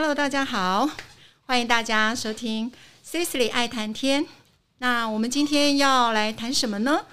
hello 大家好，欢迎大家收听 Cecily 爱谈天。那我们今天要来谈什么呢？